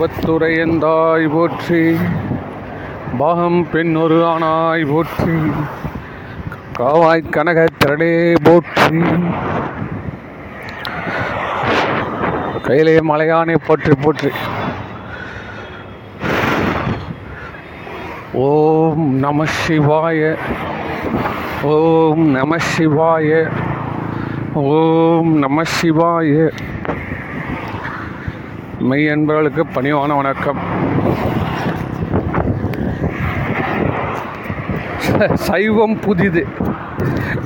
ஏகம்பத்துரையந்தாய் போற்றி பாகம் பெண்ணொரு ஆனாய் போற்றி காவாய் கனக திரளே போற்றி. கையிலே மலையானை போற்றி போற்றி. ஓம் நம சிவாய ஓம் நம சிவாய ஓம் நம சிவாய. மெய் என்பவர்களுக்கு பணிவான வணக்கம். சைவம் புதிது.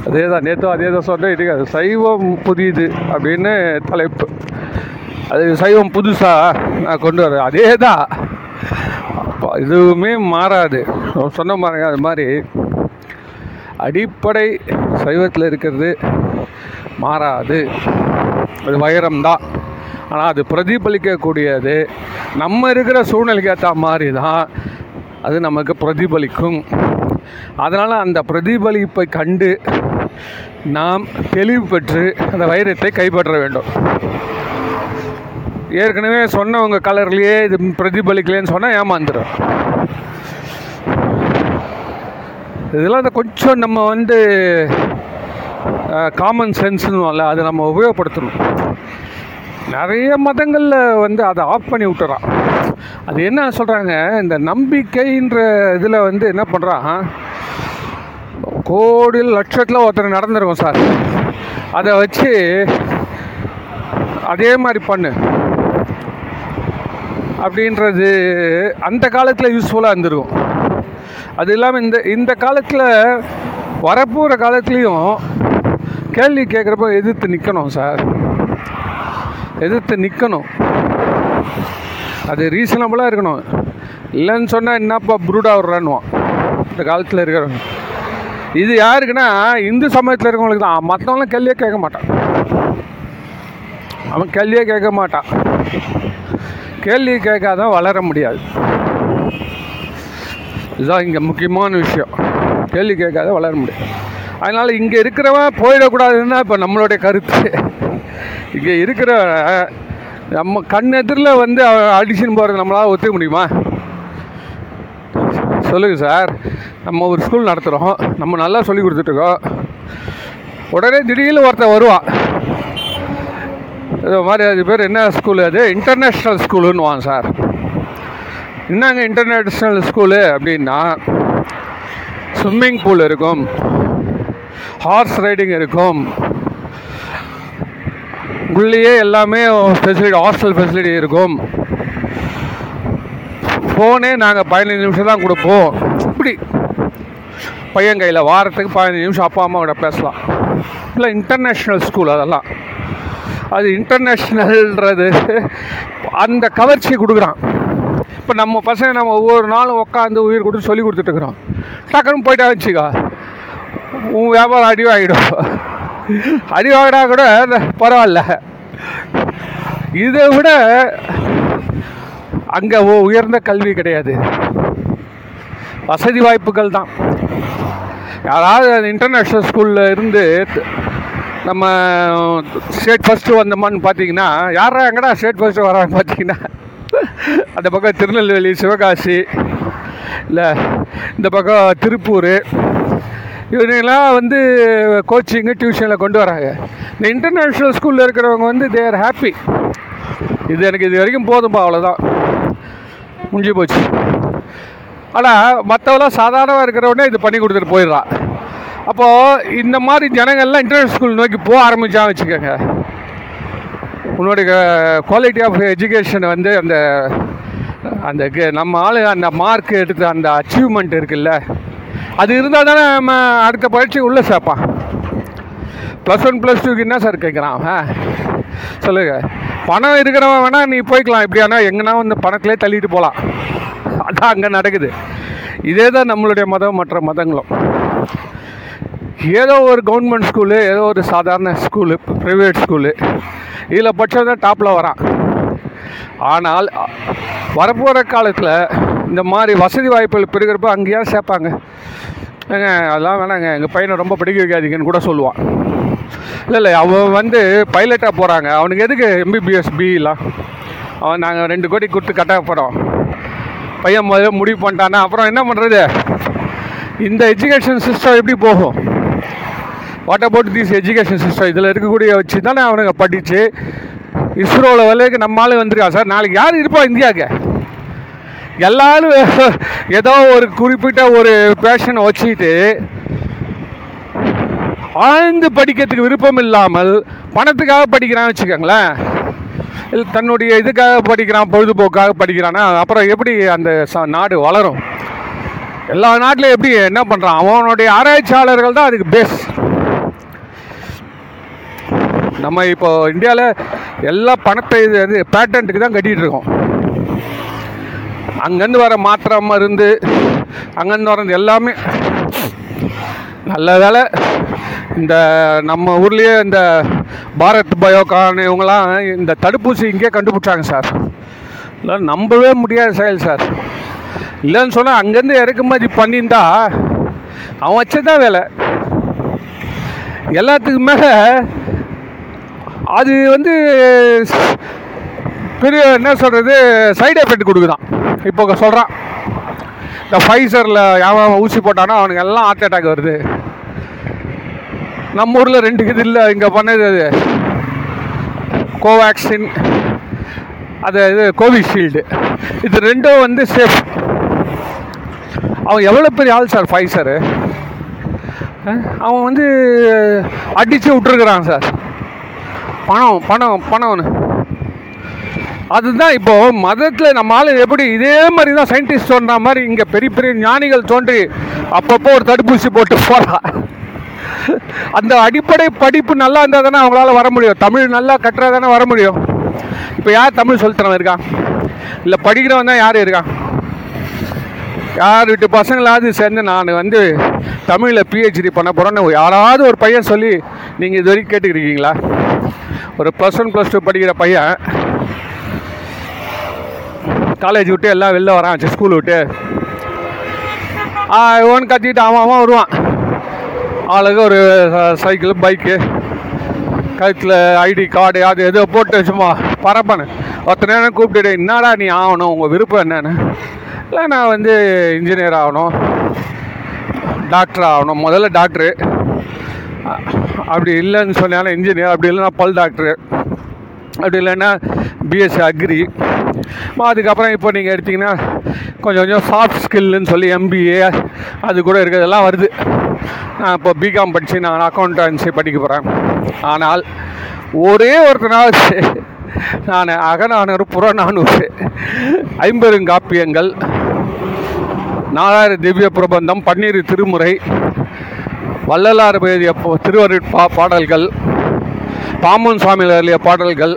அதே தான் நேற்று அதே தான் சொன்னேன் இருக்காது சைவம் புதிது அப்படின்னு தலைப்பு. அது சைவம் புதுசா? நான் கொண்டு வரேன் அதே தான் அப்ப எதுவுமே மாறாது. சொன்ன மாதிரி அது மாதிரி அடிப்படை சைவத்தில் இருக்கிறது மாறாது. அது வைரம்தான் ஆனால் அது பிரதிபலிக்கக்கூடியது. நம்ம இருக்கிற சூழ்நிலைக்கு ஏற்ற மாதிரி தான் அது நமக்கு பிரதிபலிக்கும். அதனால் அந்த பிரதிபலிப்பை கண்டு நாம் தெளிவு பெற்று அந்த வைரத்தை கைப்பற்ற வேண்டும். ஏற்கனவே சொன்னவங்க கலர்லேயே இது பிரதிபலிக்கலைன்னு சொன்னால் ஏமாந்துடும் இதெல்லாம் அந்த கொஞ்சம் நம்ம வந்து காமன் சென்ஸ்னுவோம்ல அதை நம்ம உபயோகப்படுத்தணும். நிறைய மதங்களில் வந்து அதை ஆஃப் பண்ணி விட்டுறான். அது என்ன சொல்கிறாங்க இந்த நம்பிக்கைன்ற இதில் வந்து என்ன பண்ணுறான் கோடி லட்சத்தில் ஒருத்தர் நடந்துருக்கும் சார். அதை வச்சு அதே மாதிரி பண்ணு. அப்படின்றது அந்த காலத்தில் யூஸ்ஃபுல்லாக இருந்திருக்கும். அது இல்லாமல் இந்த இந்த காலத்தில் வரப்போகிற காலத்துலேயும் கேள்வி கேட்குறப்ப எதிர்த்து நிற்கணும் சார். எதிர்த்து நிற்கணும் அது ரீசனபுளாக இருக்கணும். இல்லைன்னு சொன்னால் என்னப்பா புரூடாக விட்றான்னுவான் இந்த காலத்தில் இருக்கிறவங்க இது யாருக்குன்னா இந்து சமயத்தில் இருக்கவங்களுக்கு தான். மற்றவங்களாம் கேள்வியே கேட்க மாட்டான். அவன் கேள்வியே கேட்க மாட்டான். கேள்வி கேட்காதான் வளர முடியாது. இதுதான் இங்கே முக்கியமான விஷயம். கேள்வி கேட்காத வளர முடியாது. அதனால் இங்கே இருக்கிறவன் போயிடக்கூடாதுன்னா இப்போ நம்மளுடைய கருத்து. இங்கே இருக்கிற நம்ம கண் எதிரில் வந்து அடிஷன் போகிறது நம்மளால் ஒத்துக்க முடியுமா? சொல்லுங்கள் சார். நம்ம ஒரு ஸ்கூல் நடத்துகிறோம் நம்ம நல்லா சொல்லி கொடுத்துட்ருக்கோம் உடனே திடீர்னு ஒருத்தன் வருவான் இது மாதிரி அது பேர் என்ன ஸ்கூலு அது? இன்டர்நேஷ்னல் ஸ்கூலுன்னுவான் சார். என்னங்க இன்டர்நேஷ்னல் ஸ்கூலு அப்படின்னா ஸ்விம்மிங் பூல் இருக்கும். ஹார்ஸ் ரைடிங் இருக்கும். உள்ளேயே எல்லாமே ஃபெசிலிட்டி ஹாஸ்டல் ஃபெசிலிட்டி இருக்கும். ஃபோனே நாங்கள் பதினஞ்சு நிமிஷம் தான் கொடுப்போம். இப்படி. பையன் கையில் வாரத்துக்கு பதினஞ்சு நிமிஷம் அப்பா அம்மா கூட பேசலாம். இல்லை இன்டர்நேஷ்னல் ஸ்கூல் அதெல்லாம். அது இன்டர்நேஷ்னல்ன்றது அந்த கவர்ச்சி கொடுக்குறான். இப்போ நம்ம பசங்க நம்ம ஒவ்வொரு நாளும் உட்காந்து உயிர் கொடுத்து சொல்லி கொடுத்துட்ருக்குறோம் டக்குன்னு போயிட்டா வச்சுக்கா உன் வியாபாரம் அடிவாகிடும் அடிவாகினா கூட பரவாயில்ல. இதை விட அங்கே உயர்ந்த கல்வி கிடையாது. வசதி வாய்ப்புகள் தான். யாராவது இன்டர்நேஷ்னல் ஸ்கூலில் இருந்து நம்ம ஸ்டேட் ஃபஸ்ட்டு வந்தோமான்னு பார்த்தீங்கன்னா யாரா எங்கடா ஸ்டேட் ஃபஸ்ட்டு வரான்னு பார்த்தீங்கன்னா அந்த பக்கம் திருநெல்வேலி சிவகாசி இல்லை இந்த பக்கம் திருப்பூர் இவங்கெல்லாம் வந்து கோச்சிங்கு டியூஷனில் கொண்டு வராங்க. இந்த இன்டர்நேஷ்னல் ஸ்கூலில் இருக்கிறவங்க வந்து தேர் ஹாப்பி இது எனக்கு இது வரைக்கும் போதும்பா அவ்வளோதான் முடிஞ்சு போச்சு. ஆனால் மற்றவெல்லாம் சாதாரணமாக இருக்கிறவனே இது பண்ணி கொடுத்துட்டு போயிடுறான். அப்போது இந்த மாதிரி ஜனங்கள்லாம் இன்டர்நேஷ்னல் ஸ்கூல் நோக்கி போக ஆரம்பித்தான் வச்சுக்கோங்க. உன்னுடைய குவாலிட்டி ஆஃப் எஜுகேஷன் வந்து அந்த அந்த நம்ம ஆளு அந்த மார்க் எடுத்த அந்த அச்சீவ்மெண்ட் இருக்குல்ல அது இருந்தால் தானே நம்ம அடுத்த பயிற்சி உள்ளே சேர்ப்பான் ப்ளஸ் ஒன் ப்ளஸ் டூக்கு என்ன சார் கேட்குறான்? அவன் சொல்லுங்க. பணம் இருக்கிறவன் வேணால் நீ போய்க்கலாம். இப்படியானா எங்கன்னா வந்து பணத்திலே தள்ளிட்டு போகலாம் அதான் அங்கே நடக்குது. இதே தான் நம்மளுடைய மதம் மற்ற மதங்களும். ஏதோ ஒரு கவர்மெண்ட் ஸ்கூலு ஏதோ ஒரு சாதாரண ஸ்கூலு ப்ரைவேட் ஸ்கூலு இதில் பட்சம் தான் டாப்பில் வரான். ஆனால் வரப்போகிற காலத்தில் இந்த மாதிரி வசதி வாய்ப்புகள் பெருகிறப்ப அங்கேயா சேர்ப்பாங்க. ஏங்க அதெல்லாம் வேணாங்க. எங்கள் பையனை ரொம்ப படிக்க வைக்காதீங்கன்னு கூட சொல்லுவான். இல்லை இல்லை அவன் வந்து பைலட்டாக போகிறாங்க அவனுக்கு எதுக்கு எம்பிபிஎஸ் பிஇலாம் அவன் நாங்கள் ரெண்டு கோடி கொடுத்து கட்ட போகிறோம் பையன் முதல்ல முடிவு பண்ணிட்டானா அப்புறம் என்ன பண்ணுறது இந்த எஜுகேஷன் சிஸ்டம் எப்படி போகும்? What about this education system இதில் இருக்கக்கூடிய வச்சு தானே அவனுங்க படித்து இஸ்ரோவில் வேலைக்கு நம்ம ஆளு சார் நாளைக்கு யார் இருப்பா இந்தியாவுக்கு? எல்லாரும் ஏதோ ஒரு குறிப்பிட்ட ஒரு பேஷனை வச்சுக்கிட்டு ஆழ்ந்து படிக்கிறதுக்கு விருப்பம் இல்லாமல் பணத்துக்காக படிக்கிறான்னு வச்சுக்கோங்களேன். இல்லை தன்னுடைய இதுக்காக படிக்கிறான் பொழுதுபோக்காக படிக்கிறான்னா அப்புறம் எப்படி அந்த ச- நாடு வளரும்? எல்லா நாட்டிலும் எப்படி என்ன பண்ணுறான் அவனுடைய ஆராய்ச்சியாளர்கள் தான் அதுக்கு பேஸ் நம்ம இப்போ இந்தியாவில் எல்லா பணத்தை இது இது பேட்டன்ட்டுக்கு தான் கட்டிகிட்டு இருக்கோம். அங்கேருந்து வர மாத்திரை மருந்து அங்கேருந்து வரது எல்லாமே நல்ல வேலை இந்த நம்ம ஊர்லேயே இந்த பாரத் பயோகான் இவங்களாம் இந்த தடுப்பூசி இங்கேயே கண்டுபிடிச்சாங்க சார். இல்லை நம்பவே முடியாத செயல் சார். இல்லைன்னு சொன்னால் அங்கேருந்து இறக்குமதி பண்ணியிருந்தா அவன் வச்சதான் வேலை. எல்லாத்துக்கு மேலே அது வந்து பெரிய என்ன சொல்கிறது சைடு எஃபெக்ட் கொடுக்குதான். இப்போ சொல்கிறான் இந்த ஃபைசரில் யாவன் ஊசி போட்டானோ அவனுக்கு எல்லாம் ஹார்ட் அட்டாக் வருது. நம்ம ஊரில் ரெண்டு இது இல்லை இங்கே பண்ணது அது. கோவேக்சின் அது இது கோவிஷீல்டு இது ரெண்டும் வந்து சேஃப் அவன் எவ்வளோ பெரிய ஆள் சார் ஃபைசரு அவன் வந்து அடித்து விட்டுருக்குறான் சார் பணம் பணம் பணம்னு அதுதான் இப்போ மதத்தில் நம்ம ஆளு எப்படி இதே மாதிரி தான் சயின்டிஸ்ட் சொன்ன மாதிரி இங்கே பெரிய பெரிய ஞானிகள் தோன்றி அப்பப்போ ஒரு தடுப்பூசி போட்டு போகிறா அந்த அடிப்படை படிப்பு நல்லா இருந்தால் தானே அவங்களால வர முடியும். தமிழ் நல்லா கட்டுறா தானே வர முடியும். இப்போ யார் தமிழ் சொல்லித்தரவன் இருக்கான் இல்லை படிக்கிறவன் தான் யார் இருக்கான் யார் வீட்டு பசங்களாவது சேர்ந்து நான் வந்து தமிழில் பிஹெச்டி பண்ண போகிறேன்னு யாராவது ஒரு பையன் சொல்லி நீங்கள் இது வரைக்கும் கேட்டுக்கிறீங்களா ஒரு ப்ளஸ் ஒன் ப்ளஸ் டூ படிக்கிற பையன் காலேஜ் விட்டு எல்லாம் வெளில வரான் ஸ்கூல் விட்டு. இவன் கத்திட்டு அவன் அவன் வருவான். ஆளுக்கு ஒரு சைக்கிள் பைக்கு கழுத்தில் ஐடி கார்டு அது எதோ போட்டு சும்மா பரப்பானு. ஒருத்த நேரம் கூப்பிட்டுட்டு என்னடா நீ ஆகணும்? உங்கள் விருப்பம் என்னன்னு? இல்லை நான் வந்து இன்ஜினியர் ஆகணும். டாக்டர் ஆகணும். முதல்ல டாக்டரு அப்படி இல்லைன்னு சொன்னாலும் இன்ஜினியர் அப்படி இல்லைன்னா பல் டாக்டரு அப்படி இல்லைன்னா பிஎஸ்சி அக்ரி அதுக்கப்புறம் இப்போ நீங்கள் எடுத்தீங்கன்னா கொஞ்சம் கொஞ்சம் சாஃப்ட் ஸ்கில்லுன்னு சொல்லி எம்பிஏ அது கூட இருக்கிறதெல்லாம் வருது. நான் இப்போ பிகாம் படித்து நான் அக்கௌண்டன்சி படிக்க போகிறேன் ஆனால் ஒரே ஒருத்தனால் நான் அகநானூறு புறநானூறு ஐம்பெருங்காப்பியங்கள் நாலாயிரம் திவ்ய பிரபந்தம் பன்னீர் திருமுறை வள்ளலார் எழுதிய பா- திருவருட்பா பாடல்கள் பாம்பன் சுவாமியில் அருளிய பாடல்கள்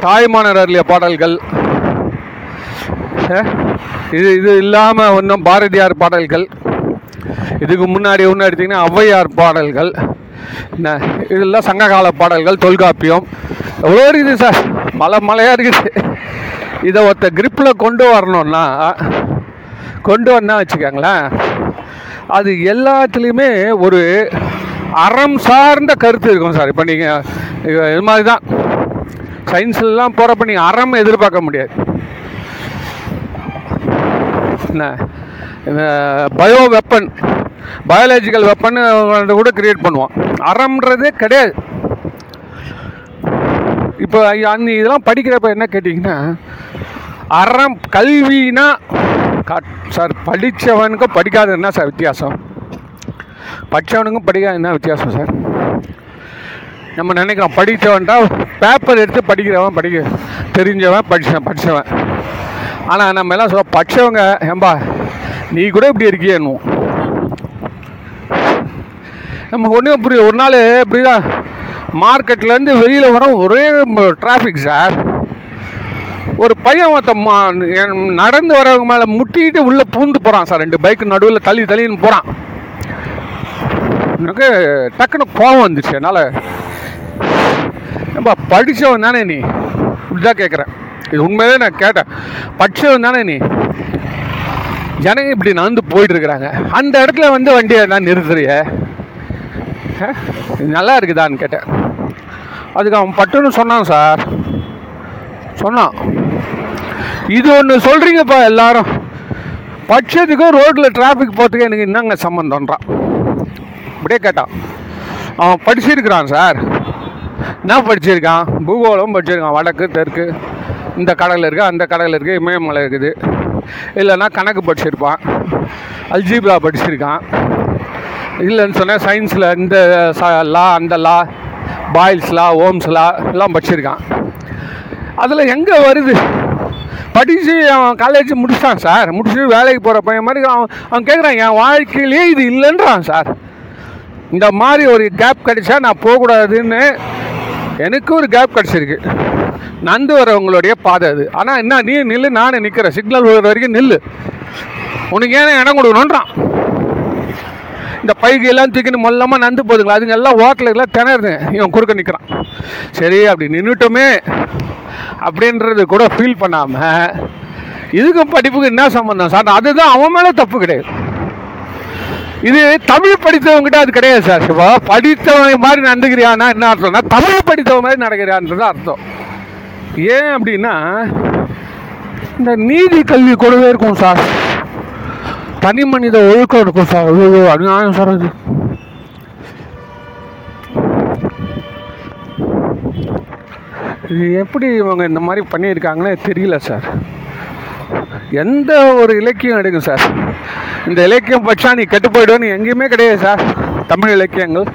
தாய்மானர் அருளிய பாடல்கள் இது இது இல்லாமல் இன்னும் பாரதியார் பாடல்கள். இதுக்கு முன்னாடி ஒன்று எடுத்திங்கன்னா ஔவையார் பாடல்கள். என்ன இதெல்லாம் சங்ககால பாடல்கள் தொல்காப்பியம். எவ்வளோ இருக்குது சார்? மலை மலையாக இருக்குது. இதை ஒருத்த கிரிப்பில் கொண்டு வரணும்னா கொண்டு வந்தா வச்சுக்கோங்களேன் அது எல்லாத்துலேயுமே ஒரு அறம் சார்ந்த கருத்து இருக்கும் சார். இப்போ நீங்கள் இது மாதிரி தான். சயின்ஸ்லாம் போகிறப்ப நீங்கள் அறம் எதிர்பார்க்க முடியாது. என்ன பயோ வெப்பன் பயாலஜிக்கல் வெப்பன் கூட கிரியேட் பண்ணுவான். அறம்ன்றது கிடையாது. இப்போ அந்த இதெல்லாம் படிக்கிறப்ப என்ன கேட்டிங்கன்னா அறம் கல்வினா சார் படித்தவனுக்கும் படிக்காத என்ன சார் வித்தியாசம்? படித்தவனுக்கும் படிக்காத என்ன வித்தியாசம் சார்? நம்ம நினைக்கிறோம் படித்தவன்டா பேப்பர் எடுத்து படிக்கிறவன் படிக்க தெரிஞ்சவன் படிச்சவன். படித்தவன் ஆனால் நம்ம எல்லாம் சொல்ல பட்சவங்க ஏம்பா நீ கூட இப்படி இருக்கியேன்னு. நம்ம ஒன்றும் புரியும் ஒரு நாள் இப்படிதான் மார்க்கெட்லேருந்து வெளியில் வர ஒரே டிராஃபிக் சார். ஒரு பையன் ஒருத்தன் மா- என் நடந்து வரவங்க மேலே முட்டிக்கிட்டு உள்ளே பூந்து போகிறான் சார். ரெண்டு பைக்கு நடுவில் தள்ளி தள்ளின்னு போகிறான் எனக்கு டக்குன்னு கோவம் வந்துச்சு. என்னால் ஏம்பா படித்தவன் தானே நீ? இப்படிதான் கேட்குறேன் இது உண்மையிலே நான் கேட்டேன். பட்சம் தானே நீ? ஜனங்க இப்படி நடந்து போயிட்டு இருக்கிறாங்க அந்த இடத்துல வந்து வண்டியை நான் நிறுத்துறிய? இது நல்லா இருக்குதான்னு கேட்டேன். அதுக்கு அவன் பட்டுன்னு சொன்னான் சார். சொன்னான். இது ஒன்று சொல்கிறீங்கப்பா எல்லாரும். பட்சத்துக்கும் ரோட்டில் டிராஃபிக் போகிறதுக்கு எனக்கு என்னங்க சம்மந்தம்ன்றான் அப்படியே கேட்டான். அவன் படிச்சிருக்கிறான் சார். என்ன படிச்சிருக்கான்? பூகோளம் படிச்சிருக்கான். வடக்கு தெற்கு. இந்த கடல் இருக்குது அந்த கடல் இருக்குது இமயமலை இருக்குது. இல்லைன்னா கணக்கு படிச்சிருப்பான். அல்ஜீப்ரா படிச்சிருக்கான். இல்லைன்னு சொன்னால் சயின்ஸில் இந்த லா அந்த லா பாயில்ஸ் லா ஓம்ஸ் லா எல்லாம் படிச்சிருக்கான். அதில் எங்கே வருது? படித்து அவன் காலேஜ் முடிச்சிட்டான் சார் முடிச்சுட்டு வேலைக்கு போகிற பையன் மாதிரி அவன் அவன் கேட்குறான் என் வாழ்க்கையிலே இது இல்லைன்றான் சார் இந்த மாதிரி ஒரு கேப் கிடைச்சா நான் போகக்கூடாதுன்னு எனக்கு ஒரு கேப் கிடச்சிருக்கு. நந்து வரவங்களுடைய பாதை அது. ஆனால் என்ன நீ நில்லு நானே நிற்கிறேன் சிக்னல் விழுற வரைக்கும் நில்லு. உனக்கு ஏன் இடம் கொடுக்கணுன்றான் இந்த பைகையெல்லாம் தூக்கின்னு மொல்லமாக நந்து போதுங்களா? அதுங்க எல்லாம் ஓட்டல எல்லாம் இவன் குறுக்க நிற்கிறான் சரி அப்படி நின்றுட்டோமே அப்படின்றது கூட ஃபீல் பண்ணாமல் இதுக்கும் படிப்புக்கு என்ன சம்மந்தம் சார் அதுதான் அவன் மேலே தப்பு கிடையாது. இது தமிழ் படித்தவங்ககிட்ட அது கிடையாது சார். இப்போ படித்தவன் மாதிரி நடந்துக்கிறியான்னா என்ன அர்த்தம்னா தமிழ் படித்தவன் மாதிரி நடக்கிறான்றது அர்த்தம். ஏன் அப்படின்னா இந்த நீதி கல்வி கூடவே இருக்கும் சார். தனி மனித ஒழுக்கம் இருக்கும் சார். ஐயோ அநியாயம் சார் அது இது எப்படி இவங்க இந்த மாதிரி பண்ணியிருக்காங்கன்னே தெரியல சார். எந்த ஒரு இலக்கியம் எடுக்கும் சார். இந்த இலக்கியம் பட்சா நீ கெட்டு போயிடுவேன்னு எங்கேயுமே கிடையாது சார். தமிழ் இலக்கியங்கள்.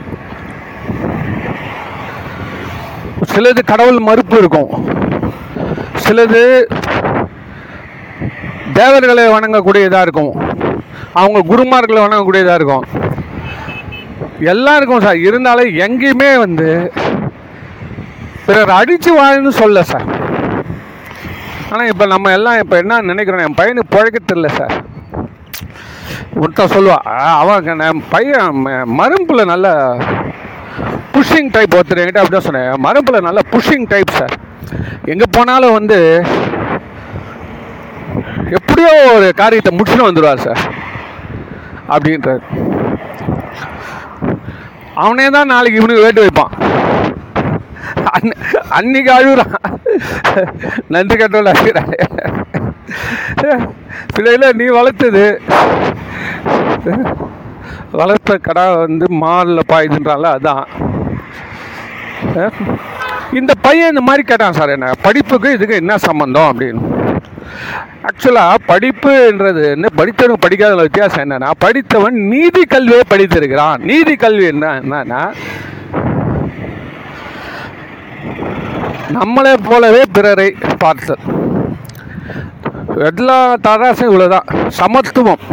சிலது கடவுள் மறுப்பு இருக்கும். சிலது தேவர்களை வணங்கக்கூடியதாக இருக்கும். அவங்க குருமார்களை வணங்கக்கூடியதாக இருக்கும். எல்லாம் இருக்கும் சார் இருந்தாலும் எங்கேயுமே வந்து பிறர் அடித்து வாழ்ன்னு சொல்ல சார். ஆனால் இப்போ நம்ம எல்லாம் இப்போ என்ன நினைக்கிறோம்? என் பையனுக்கு பிழைக்க தெரில சார். ஒருத்தன் சொல்லுவாள் அவன் என் பையன் மரும்பில் நல்ல புஷ்ஷிங் டைப் ஒருத்தர் என்கிட்ட அப்படி தான் சொன்னேன் மரும்பில் நல்ல புஷ்ஷிங் டைப் சார். எங்கே போனாலும் வந்து எப்படியோ ஒரு காரியத்தை முடிச்சுட்டு வந்துடுவார் சார். அப்படின்றார். அவனே தான் நாளைக்கு இவனுக்கு வேட்டு வைப்பான். அன்ன- அன்னைக்கு அழுகுறான். நன்றி கட்டோல அழுகிறான் பிள்ளைகள நீ வளர்த்தது. வளர்த்த கடா வந்து மாலில் பாயுதுன்றால அதான். இந்த பையன் இந்த மாதிரி கேட்டான் சார் என்ன படிப்புக்கு இதுக்கு என்ன சம்பந்தம் அப்படின்னு. ஆக்சுவலாக படிப்புன்றது என்ன படித்தவன் படிக்காத வித்தியாசம் என்னன்னா படித்தவன் நீதி கல்வியை படித்திருக்கிறான். நீதி கல்வி என்ன என்னன்னா நம்மளை போலவே பிறரை பார்த்தல் எல்லா தராசும் இவ்வளோதான் சமத்துவம்.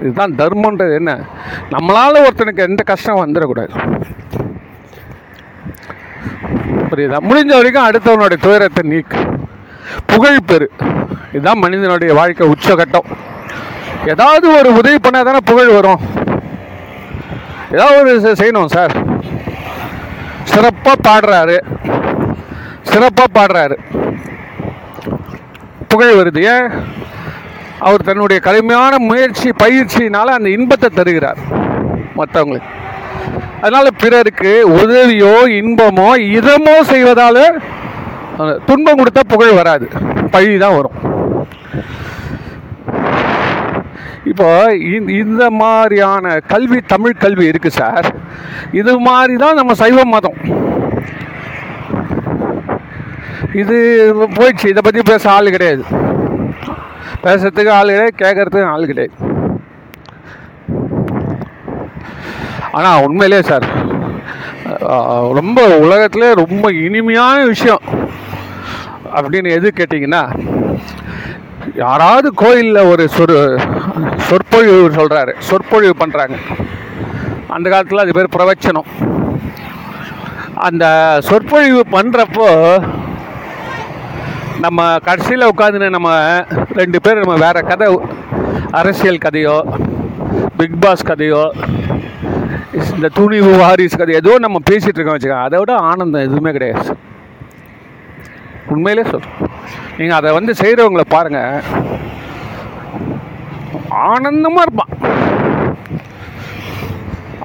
இதுதான் தர்மன்றது என்ன? நம்மளால் ஒருத்தனுக்கு எந்த கஷ்டம் வந்துடக்கூடாது. புரியுதா? முடிஞ்ச வரைக்கும் அடுத்தவனுடைய துயரத்தை நீக்கு. புகழ் பெறு. இதுதான் மனிதனுடைய வாழ்க்கை உச்சகட்டம். ஏதாவது ஒரு உதவி பண்ணால் தானே புகழ் வரும். ஏதாவது ஒரு செய்யணும் சார். சிறப்பாக பாடுறாரு. சிறப்பாக பாடுறாரு. புகழ் வருது. ஏன்? அவர் தன்னுடைய கடுமையான முயற்சி பயிற்சியினால் அந்த இன்பத்தை தருகிறார் மற்றவங்களுக்கு அதனால பிறருக்கு உதவியோ இன்பமோ இதமோ செய்வதால துன்பம் கொடுத்தா புகழ் வராது. பழி தான் வரும். இப்போ இந்த- இந்த மாதிரியான கல்வி தமிழ் கல்வி இருக்கு சார். இது மாதிரி தான் நம்ம சைவ மதம். இது போயிடுச்சு. இதை பற்றி பேச ஆள் கிடையாது. பேசுறதுக்கு ஆள் கிடையாது கேட்கறதுக்கு ஆள் கிடையாது. ஆனால் உண்மையிலே சார் ரொம்ப உலகத்திலே ரொம்ப இனிமையான விஷயம். அப்படின்னு எது கேட்டிங்கன்னா யாராவது கோயிலில் ஒரு சொரு சொற்பொழிவு சொல்கிறாரு சொற்பொழிவு பண்ணுறாங்க அந்த காலத்தில் அது பேர் பிரவச்சனம். அந்த சொற்பொழிவு பண்ணுறப்போ நம்ம கடைசியில் உட்காந்துன்னு நம்ம ரெண்டு பேர் நம்ம வேறு கதை அரசியல் கதையோ பிக் பாஸ் கதையோ இந்த துணிவு வாரிஸ் கதை ஏதோ நம்ம பேசிகிட்டு இருக்கோம் வச்சுக்கோங்க அதை விட ஆனந்தம் எதுவுமே கிடையாது. உண்மையிலே சொல். நீங்கள் அதை வந்து செய்கிறவங்கள பாருங்கள் ஆனந்தமாக இருப்பான்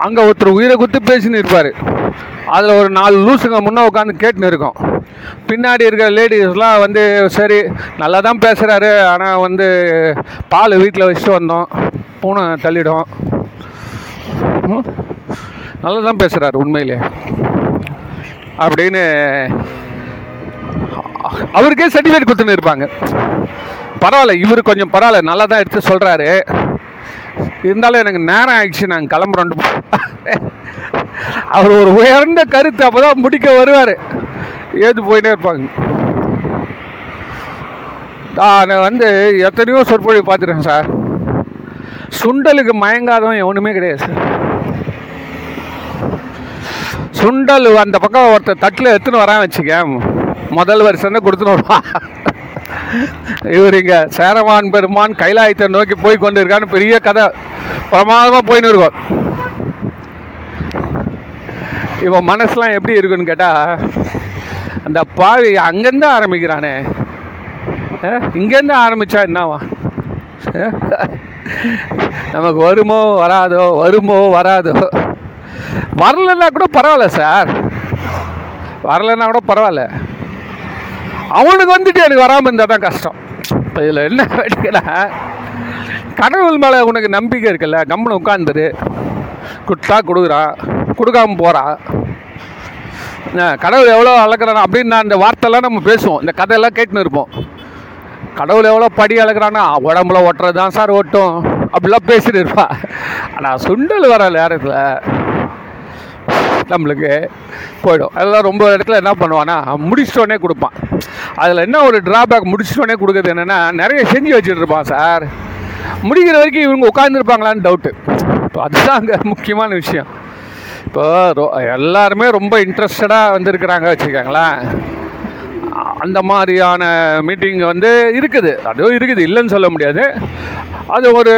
அங்கே ஒருத்தர் உயிரை குத்து பேசின்னு இருப்பார். அதில் ஒரு நாலு லூசுங்க முன்னே உட்காந்து கேட்டுன்னு இருக்கோம். பின்னாடி இருக்கிற லேடிஸ்லாம் வந்து சரி நல்லா தான் பேசுகிறாரு ஆனால் வந்து பால் வீட்டில் வச்சுட்டு வந்தோம். பூனை தள்ளிடும். நல்லா தான் பேசுகிறாரு உண்மையிலே. அப்படின்னு அவருக்கே சர்டிஃபிகேட் கொடுத்துன்னு இருப்பாங்க. பரவாயில்ல இவர் கொஞ்சம் பரவாயில்ல நல்லா தான் எடுத்து சொல்கிறாரு இருந்தாலும் எனக்கு நேரம் ஆயிடுச்சு நாங்கள் கிளம்புறோம் அவர் ஒரு உயர்ந்த கருத்து அப்போ தான் முடிக்க வருவார். ஏது போயிட்டே இருப்பாங்க. நான் வந்து எத்தனையோ சொற்பொழிவு பார்த்துட்டேன் சார். சுண்டலுக்கு மயங்காதவன் எவனுமே கிடையாது சார். சுண்டல் அந்த பக்கம் ஒருத்தர் தட்டில் எடுத்துன்னு வரான் வச்சுக்க முதல் வருஷம்னு கொடுத்துன்னு வருவான் இவர் இங்கே சேரமான் பெருமான் கைலாயத்தை நோக்கி போய் கொண்டு இருக்கான்னு பெரிய கதை. பிரமாதமாக போயின்னு இருக்கும். இவன் மனசுலாம் எப்படி இருக்குன்னு கேட்டால் அந்த பாவி அங்கேருந்து ஆரம்பிக்கிறானே. இங்கேருந்து ஆரம்பித்தா என்னவா? நமக்கு வருமோ வராதோ வருமோ வராதோ. வரலன்னா கூட பரவாயில்ல சார் வரலன்னா கூட பரவாயில்ல. அவனுக்கு வந்துட்டு எனக்கு வராமல் இருந்தால் தான் கஷ்டம். இப்போ இதில் என்ன வேடிக்கைன்னா கடவுள் மேலே உனக்கு நம்பிக்கை இருக்குல்ல கம்மனு உட்காந்துரு கொடுத்தா கொடுக்குறான் கொடுக்காம போகிறான் கடவுள் எவ்வளோ அளக்குறான் அப்படின்னு நான் இந்த வார்த்தைலாம் நம்ம பேசுவோம். இந்த கதையெல்லாம் கேட்டுன்னு இருப்போம். கடவுள் எவ்வளோ படி அளக்குறான்னா உடம்புல ஒட்டுறது தான் சார் ஒட்டும். அப்படிலாம் பேசிட்டு இருப்பா. ஆனால் சுண்டல் வர நேரத்தில் நம்மளுக்கு போயிடும். அதெல்லாம் ரொம்ப இடத்துல என்ன பண்ணுவான்னா முடிச்சிட்டோன்னே கொடுப்பான். அதில் என்ன ஒரு ட்ராபேக் முடிச்சிட்டோடனே கொடுக்குறது என்னென்னா நிறைய செஞ்சு வச்சுட்டு இருப்பான் சார். முடிக்கிற வரைக்கும் இவங்க உட்காந்துருப்பாங்களான்னு டவுட்டு இப்போ அதுதான் அங்கே முக்கியமான விஷயம். இப்போ ரோ எல்லாருமே ரொம்ப இன்ட்ரெஸ்டடாக வந்திருக்கிறாங்க வச்சுக்கோங்களேன். அந்த மாதிரியான மீட்டிங் வந்து இருக்குது. அதுவும் இருக்குது இல்லைன்னு சொல்ல முடியாது. அது ஒரு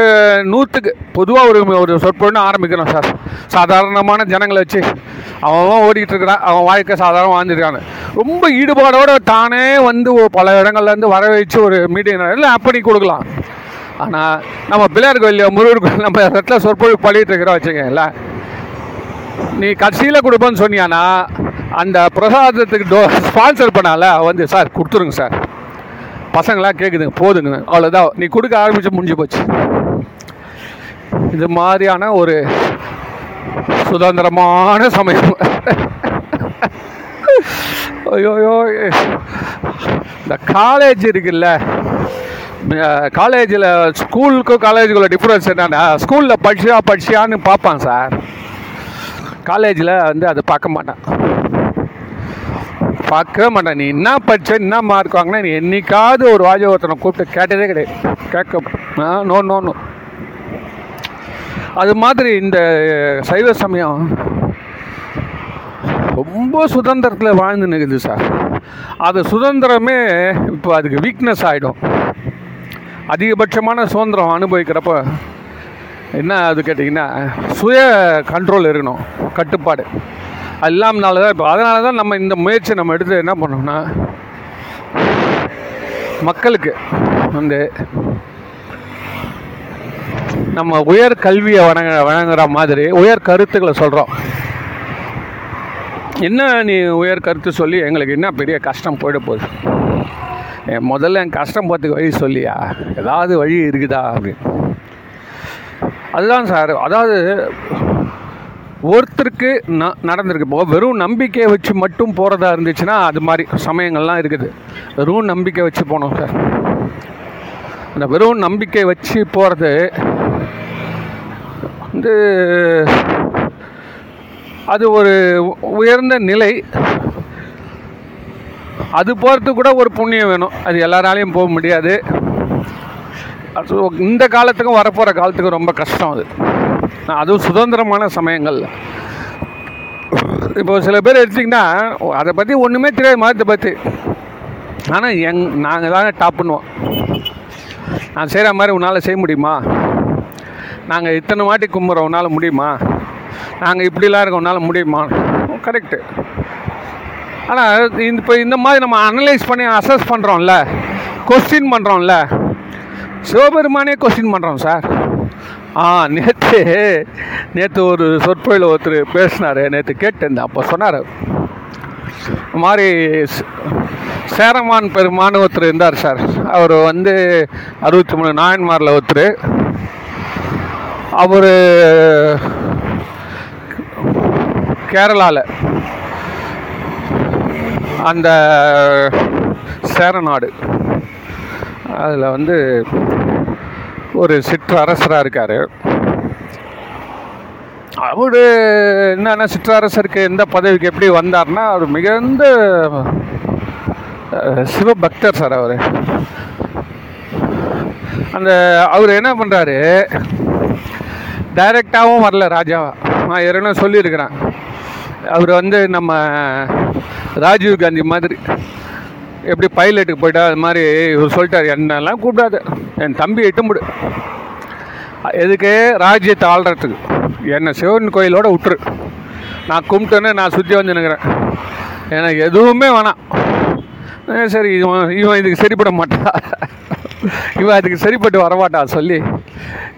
நூற்றுக்கு பொதுவாக ஒரு ஒரு சொற்பொழுன்னு ஆரம்பிக்கிறோம் சார். சாதாரணமான ஜனங்களை வச்சு. அவன் ஓடிக்கிட்டு இருக்கிறான் அவன் வாழ்க்கை சாதாரணம் வாழ்ந்துருக்காங்க ரொம்ப ஈடுபாடோடு தானே வந்து பல இடங்கள்லேருந்து வர வச்சு ஒரு மீட்டிங் இல்லை அப்படி கொடுக்கலாம். ஆனால் நம்ம பிள்ளையார் கோயில் முருகர் கோயில் நம்ம இடத்துல சொற்பொழிவு பண்ணிட்டு இருக்கிறோம் வச்சுக்கோங்களேன். நீ கடைசியில் கொடுப்பேன்னு சொன்னியானா அந்த பிரசாதத்துக்கு டோ ஸ்பான்சர் பண்ணால வந்து சார் கொடுத்துருங்க சார். பசங்களாம் கேட்குதுங்க போதுங்க அவ்வளோதான் நீ கொடுக்க ஆரம்பித்து முடிஞ்சு போச்சு. இது மாதிரியான ஒரு சுதந்திரமான சமயம். ஐயோயோ. இந்த காலேஜ் இருக்குல்ல காலேஜில் ஸ்கூலுக்கும் காலேஜுக்குள்ள டிஃப்ரென்ஸ் என்னென்னா ஸ்கூலில் படிச்சியா படிச்சியான்னு பார்ப்பான் சார். காலேஜில் வந்து அதை பார்க்க மாட்டான். பார்க்கவே மாட்டேன். நீ என்ன படிச்ச என்ன மார்க் வாங்கினா நீ என்னைக்காவது ஒரு வாஜகத்தனை கூப்பிட்டு கேட்டதே கிடையாது. கேட்க நோ நோ நோ அது மாதிரி இந்த சைவ சமயம் ரொம்ப சுதந்திரத்தில் வாழ்ந்து நிற்குது சார். அது சுதந்திரமே இப்போ அதுக்கு வீக்னஸ் ஆகிடும் அதிகபட்சமான சுதந்திரம் அனுபவிக்கிறப்ப என்ன அது கேட்டிங்கன்னா சுய கண்ட்ரோல் இருக்கணும். கட்டுப்பாடு. அது இல்லாமனால தான் இப்போ அதனால தான் நம்ம இந்த முயற்சியை நம்ம எடுத்து என்ன பண்ணோம்னா மக்களுக்கு வந்து நம்ம உயர் கல்வியை வணங்க வழங்குற மாதிரி உயர் கருத்துக்களை சொல்கிறோம் என்ன நீ உயர் கருத்து சொல்லி எங்களுக்கு என்ன பெரிய கஷ்டம் போயிட போகுது? என் முதல்ல என் கஷ்டம் போகிறதுக்கு வழி சொல்லியா? ஏதாவது வழி இருக்குதா அப்படின்னு. அதுதான் சார் அதாவது ஒருத்தருக்கு ந நடந்திருக்கு. இப்போ வெறும் நம்பிக்கையை வச்சு மட்டும் போகிறதா இருந்துச்சுன்னா அது மாதிரி சமயங்கள்லாம் இருக்குது. வெறும் நம்பிக்கை வச்சு போனோம் சார். அந்த வெறும் நம்பிக்கை வச்சு போகிறது வந்து அது ஒரு உயர்ந்த நிலை. அது போகிறது கூட ஒரு புண்ணியம் வேணும். அது எல்லாராலையும் போக முடியாது. அது இந்த காலத்துக்கும் வரப்போகிற காலத்துக்கும் ரொம்ப கஷ்டம் அது. அதுவும் சுதந்திரமான சமயங்கள். இப்போ சில பேர் எடுத்திங்கன்னா அதை பற்றி ஒன்றுமே தெரியாது மதத்தை பற்றி ஆனால் எங் நாங்கள் தாங்க டாப் பண்ணுவோம் நான் செய்கிற மாதிரி உன்னால் செய்ய முடியுமா? நாங்கள் இத்தனை வாட்டி கும்புறோம் உன்னால் முடியுமா? நாங்கள் இப்படிலாம் இருக்கோம் உன்னால் முடியுமா? கரெக்டு ஆனால் இந்த இப்போ இந்த மாதிரி நம்ம அனலைஸ் பண்ணி அசஸ் பண்ணுறோம்ல கொஸ்டின் பண்ணுறோம்ல சிவபெருமானே கொஸ்டின் பண்ணுறோம் சார் ஆ நேற்று நேற்று ஒரு சொற்பொழில் ஒருத்தர் பேசினார். நேற்று கேட்டிருந்தேன் அப்போ சொன்னார். இந்த மாதிரி சேரமான் பெருமான் ஒருத்தர் இருந்தார் சார். அவர் வந்து அறுபத்தி மூணு நாயன்மாரில் ஒருத்தர். அவர் கேரளாவில் அந்த சேரநாடு. அதில் வந்து ஒரு சிற்றரசராக இருக்கார். அவர் என்னென்ன சிற்றரசருக்கு எந்த பதவிக்கு எப்படி வந்தார்னா அவர் மிகுந்த சிவபக்தர் சார் அவர். அந்த அவர் என்ன பண்ணுறாரு டைரெக்டாகவும் வரல ராஜாவா. நான் ஏற்கனவே சொல்லியிருக்கிறேன். அவர் வந்து நம்ம ராஜீவ் காந்தி மாதிரி எப்படி பைலட்டுக்கு போயிட்டா அது மாதிரி இவர் சொல்லிட்டார். என்னெல்லாம் கூப்பிடாது. என் தம்பி இட்டும்பிடு எதுக்கு? ராஜ்யத்தை ஆள்றதுக்கு. என்னை சிவன் கோயிலோட விட்டுரு. நான் கும்பிட்டேன்னு நான் சுற்றி வந்து நிற்கிறேன் எனக்கு எதுவுமே வேணாம். சரி இவன் இவன் இதுக்கு சரிப்பட மாட்டா இவன் அதுக்கு சரிப்பட்டு வரமாட்டா சொல்லி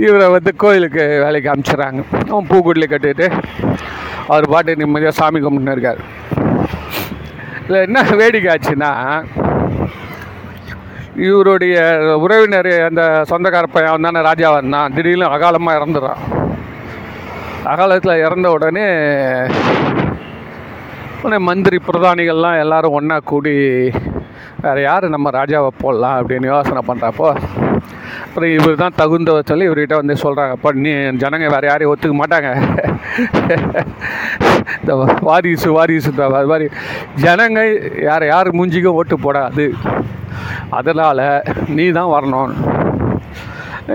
இவரை வந்து கோயிலுக்கு வேலைக்கு அனுப்பிச்சிடுறாங்க அவன் பூக்குடில கட்டிட்டு அவர் பாட்டு நிம்மதியாக சாமி கும்பிட்டுன்னு இருக்கார். இதில் என்ன வேடிக்கை ஆச்சுன்னா இவருடைய உறவினர் அந்த சொந்தக்கார பையன் தானே ராஜாவாக இருந்தான் திடீர்னு அகாலமாக இறந்துடுறான் அகாலத்தில் இறந்த உடனே உடனே மந்திரி பிரதானிகள்லாம் எல்லாரும் ஒன்றா கூடி வேறு யார் நம்ம ராஜாவை போடலாம்? அப்படின்னு யோசனை பண்ணுறப்போ அப்புறம் இவர் தான் தகுந்தவர் சொல்லி இவர்கிட்ட வந்து சொல்கிறாங்க அப்போ நீ ஜனங்க வேறு யாரையும் ஒத்துக்க மாட்டாங்க. இந்த வாரிசு வாரிசு இந்த அது மாதிரி ஜனங்க யார் யார் மூஞ்சிக்கும் ஓட்டு போடாது. அதனால் நீ தான் வரணும்.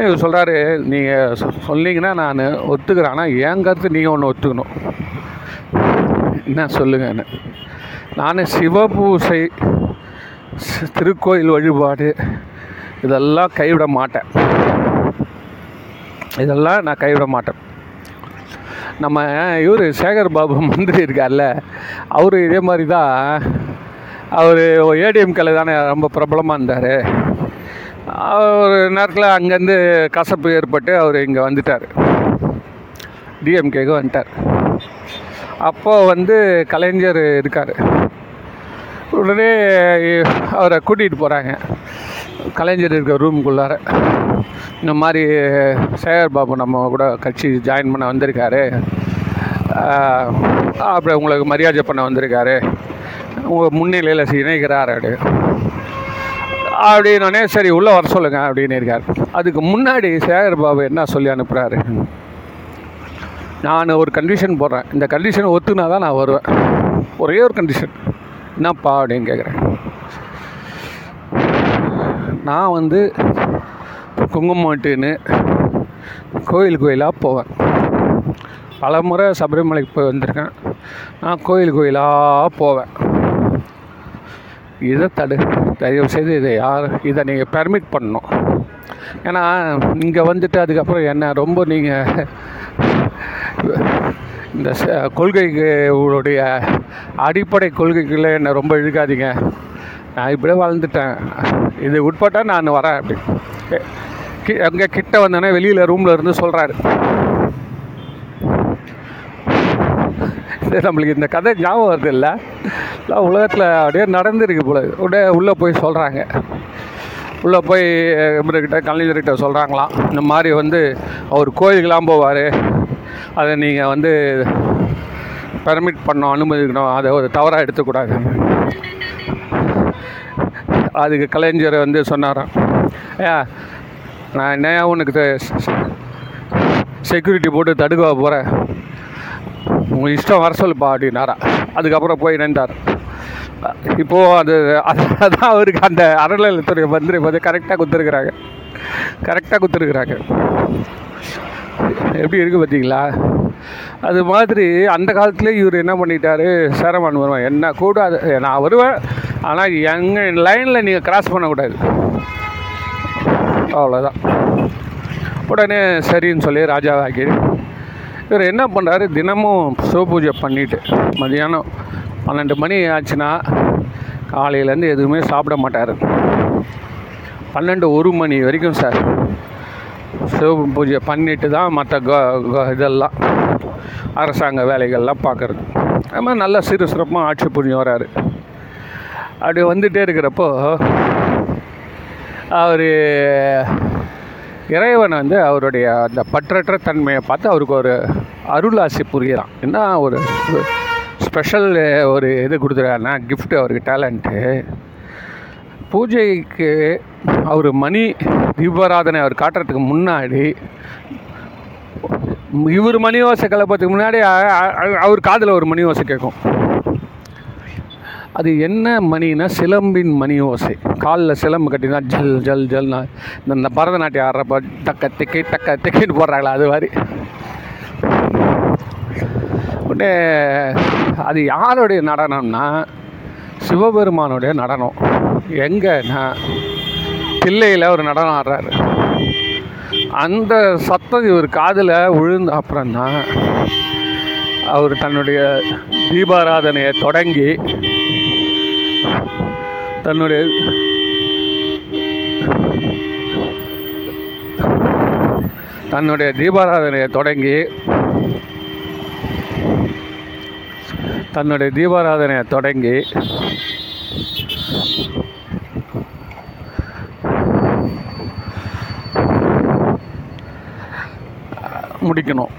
இவர் சொல்கிறாரு நீங்கள் சொன்னீங்கன்னா நான் ஒத்துக்கிறேன். ஆனால் என் கருத்து நீங்கள் ஒன்று ஒத்துக்கணும். என்ன சொல்லுங்கன்னு நான் சிவபூசை திருக்கோயில் வழிபாடு இதெல்லாம் கைவிட மாட்டேன். இதெல்லாம் நான் கைவிட மாட்டேன். நம்ம இவர் சேகர் பாபு மந்திரி இருக்கார்ல அவர் இதே மாதிரி தான் அவர் ஏடிஎம்கேல தானே ரொம்ப பிரபலமாக இருந்தார். ஒரு நேரத்தில் அங்கேருந்து கசப்பு ஏற்பட்டு அவர் இங்கே வந்துட்டார். டிஎம்கேக்கு வந்துட்டார். அப்போது வந்து கலைஞர் இருக்கார். உடனே அவரை கூட்டிகிட்டு போகிறாங்க கலைஞர் இருக்க ரூமுக்குள்ளார இந்த மாதிரி சேகர் பாபு நம்ம கூட கட்சி ஜாயின் பண்ண வந்திருக்காரு. அப்புறம் உங்களுக்கு மரியாதை பண்ண வந்திருக்காரு. உங்கள் முன்னிலையில் இணைகிறார் அப்படி. அப்படின்னே சரி உள்ளே வர சொல்லுங்க அப்படின்னு இருக்கார். அதுக்கு முன்னாடி சேகர் பாபு என்ன சொல்லி அனுப்புகிறாரு நான் ஒரு கண்டிஷன் போடுறேன். இந்த கண்டிஷன் ஒத்துனா தான் நான் வருவேன். ஒரே ஒரு கண்டிஷன் என்னப்பா? அப்படின்னு கேட்குறேன் நான் வந்து குங்குமட்டுன்னு கோயில் கோயிலாக போவேன். பல முறை சபரிமலைக்கு போய் வந்திருக்கேன். நான் கோயில் கோயிலாக போவேன். இதை தடு தயவு செய்து இதை யார் இதை நீங்கள் பெர்மிட் பண்ணணும். ஏன்னா இங்கே வந்துட்டு அதுக்கப்புறம் என்ன ரொம்ப நீங்கள் இந்த கொள்கைகளுடைய கொள்கைக்கு உங்களுடைய அடிப்படை கொள்கைக்குள்ளே என்னை ரொம்ப இழுக்காதீங்க. நான் இப்படியே வளர்ந்துட்டேன் இது உட்பட்டா நான் வரேன் அப்படி. கி அங்கே கிட்ட வந்தோடனே வெளியில் ரூமில் இருந்து சொல்கிறாரு நம்மளுக்கு இந்த கதை ஞாபகம் வருது இல்லை? உலகத்தில் அப்படியே நடந்துருக்கு போல. உடனே உள்ளே போய் சொல்கிறாங்க உள்ளே போய் இவர்கிட்ட கலைஞர்கிட்ட சொல்கிறாங்களாம் இந்த மாதிரி வந்து அவர் கோயிலுக்கெலாம் போவார். அதை நீங்கள் வந்து பெர்மிட் பண்ணோம் அனுமதிக்கணும். அதை ஒரு தவறாக எடுத்துக்கூடாது. அதுக்கு கலைஞர் வந்து சொன்னாராம். ஏ நான் என்னையா உனக்கு செக்யூரிட்டி போட்டு தடுக்க போகிறேன் உங்கள் இஷ்டம் வர சொல்லுப்பா அப்படின்னாரா அதுக்கப்புறம் போய் நின்றார் இப்போது அது அது- அதான் அவருக்கு அந்த அறநிலையத்துறை மந்திரி வந்து கரெக்டாக கொடுத்துருக்குறாங்க. கரெக்டாக கொடுத்துருக்குறாங்க. எப்படி இருக்குது பார்த்தீங்களா அது மாதிரி அந்த காலத்துலேயே இவர் என்ன பண்ணிட்டாரு? சேரமான் வருவான். என்ன கூடாது நான் வருவேன் ஆனால் எங்கள் லைனில் நீங்கள் கிராஸ் பண்ணக்கூடாது. அவ்வளோதான் உடனே சரின்னு சொல்லி ராஜாவாக்கி இவர் என்ன பண்ணுறாரு தினமும் சிவபூஜை பண்ணிட்டு மதியானம் பன்னெண்டு மணி ஆச்சுன்னா காலையிலேருந்து எதுவுமே சாப்பிட மாட்டார். பன்னெண்டு ஒரு மணி வரைக்கும் சார். சிவ பூஜை பண்ணிட்டு தான் மற்ற இதெல்லாம் அரசாங்க வேலைகள்லாம் பார்க்குறது. அது மாதிரி நல்லா சிறு சிறப்பாக ஆட்சி புரிஞ்சு வராரு. அப்படி வந்துகிட்டே இருக்கிறப்போ அவர் இறைவன் வந்து அவருடைய அந்த பற்றற்ற தன்மையை பார்த்து அவருக்கு ஒரு அருளாசி புரியலாம் என்ன ஒரு ஸ்பெஷல் ஒரு இது கொடுத்துருக்காருன்னா கிஃப்ட்டு அவருக்கு டேலண்ட்டு பூஜைக்கு அவர் மணி தீபாராதனை அவர் காட்டுறதுக்கு முன்னாடி இவர் மணி ஓசை கிளப்பத்துக்கு முன்னாடி அவர் காதில் ஒரு மணி ஓசை கேட்கும். அது என்ன மணினா சிலம்பின் மணி ஓசை. காலில் சிலம்பு கட்டினா ஜல் ஜல் ஜல்னா இந்த இந்த பரதநாட்டியம் ஆடுறப்ப டக்க திக்கி டக்க திக்கின்னு போடுறாங்களா அது மாதிரி. உடனே அது யாருடைய நடனம்னா சிவபெருமானுடைய நடனம். எங்கன்னா தில்லையில் ஒரு நடனம் ஆடுறாரு. அந்த சத்தம் இவர் காதில் விழுந்த அப்புறம்தான் அவர் தன்னுடைய தீபாராதனையை தொடங்கி தன்னுடைய தன்னுடைய தீபாராதனையை தொடங்கி தன்னுடைய தீபாராதனையை தொடங்கி முடிக்கணும்.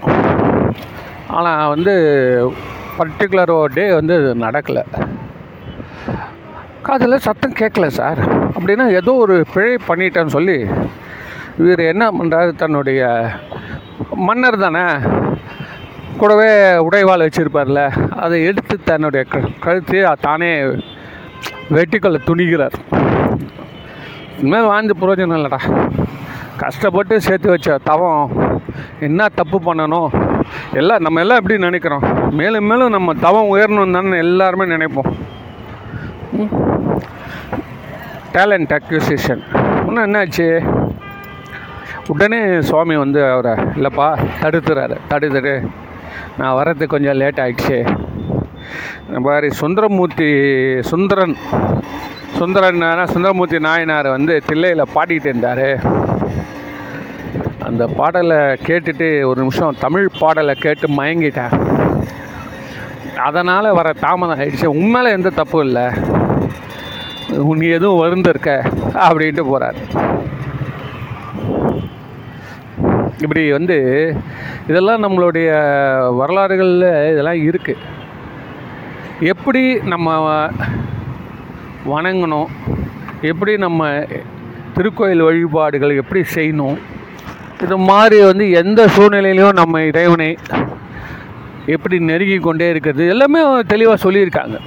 ஆனால் வந்து பர்டிகுலர் டே வந்து நடக்கலை. காதில் சத்தம் கேட்கல சார். அப்படின்னா ஏதோ ஒரு பிழை பண்ணிட்டேன்னு சொல்லி இவர் என்ன பண்ணுறாரு தன்னுடைய மன்னர் தானே? கூடவே உடைவாள் வச்சுருப்பார்ல அதை எடுத்து தன்னுடைய க கழுத்து தானே வெட்டிக்கொள்ள துணிகிறார். இனிமேல் வாழ்ந்து பிரயோஜனம் இல்லைடா. கஷ்டப்பட்டு சேர்த்து வச்ச தவம் என்ன தப்பு பண்ணணும் எல்லாம் நம்ம எல்லாம் எப்படி நினைக்கிறோம்? மேலும் மேலும் நம்ம தவம் உயரணும் தானே எல்லாருமே நினைப்போம். டேலண்ட் அக்யூசியேஷன் இன்னும் என்னாச்சு? உடனே சுவாமி வந்து அவரை இல்லைப்பா தடுத்துறாரு. தடுத்துட்டு நான் வர்றதுக்கு கொஞ்சம் லேட் ஆகிடுச்சு இந்த மாதிரி சுந்தரமூர்த்தி சுந்தரன் சுந்தரன் சுந்தரமூர்த்தி நாயனார் வந்து தில்லையில் பாடிக்கிட்டு இருந்தார். அந்த பாடலை கேட்டுட்டு ஒரு நிமிஷம் தமிழ் பாடலை கேட்டு மயங்கிட்டேன். அதனால் வர தாமதம் ஆயிடுச்சு. உண்மையில் எந்த தப்பும் இல்லை. நீ எதுவும் வருந்திருக்க அப்படின்ட்டு போகிறார் இப்படி வந்து இதெல்லாம் நம்மளுடைய வரலாறுகளில் இதெல்லாம் இருக்குது எப்படி நம்ம வணங்கணும்? எப்படி நம்ம திருக்கோயில் வழிபாடுகள் எப்படி செய்யணும்? இது மாதிரி வந்து எந்த சூழ்நிலையிலையும் நம்ம இறைவனை எப்படி நெருங்கி கொண்டே இருக்கிறது எல்லாமே தெளிவாக சொல்லியிருக்காங்க.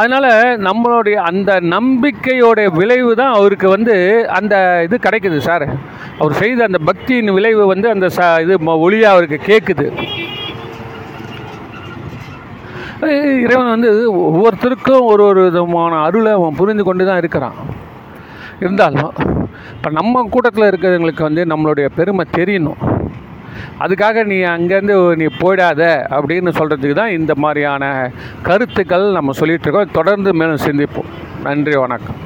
அதனால் நம்மளுடைய அந்த நம்பிக்கையோடைய விளைவு தான் அவருக்கு வந்து அந்த இது கிடைக்குது சார். அவர் செய்த அந்த பக்தியின் விளைவு வந்து அந்த ச இது ஒளியாக அவருக்கு கேட்குது இறைவன் வந்து ஒவ்வொருத்தருக்கும் ஒரு ஒரு விதமான அருளை அவன் புரிந்து கொண்டு தான் இருக்கிறான். இருந்தாலும் இப்போ நம்ம கூட்டத்தில் இருக்கிறவங்களுக்கு வந்து நம்மளுடைய பெருமை தெரியணும். அதுக்காக நீ அங்கேருந்து நீ போயிடாத அப்படின்னு சொல்கிறதுக்கு தான் இந்த மாதிரியான கருத்துக்கள் நம்ம சொல்லிகிட்ருக்கோம் இருக்கோம். தொடர்ந்து மேலும் சிந்திப்போம். நன்றி வணக்கம்.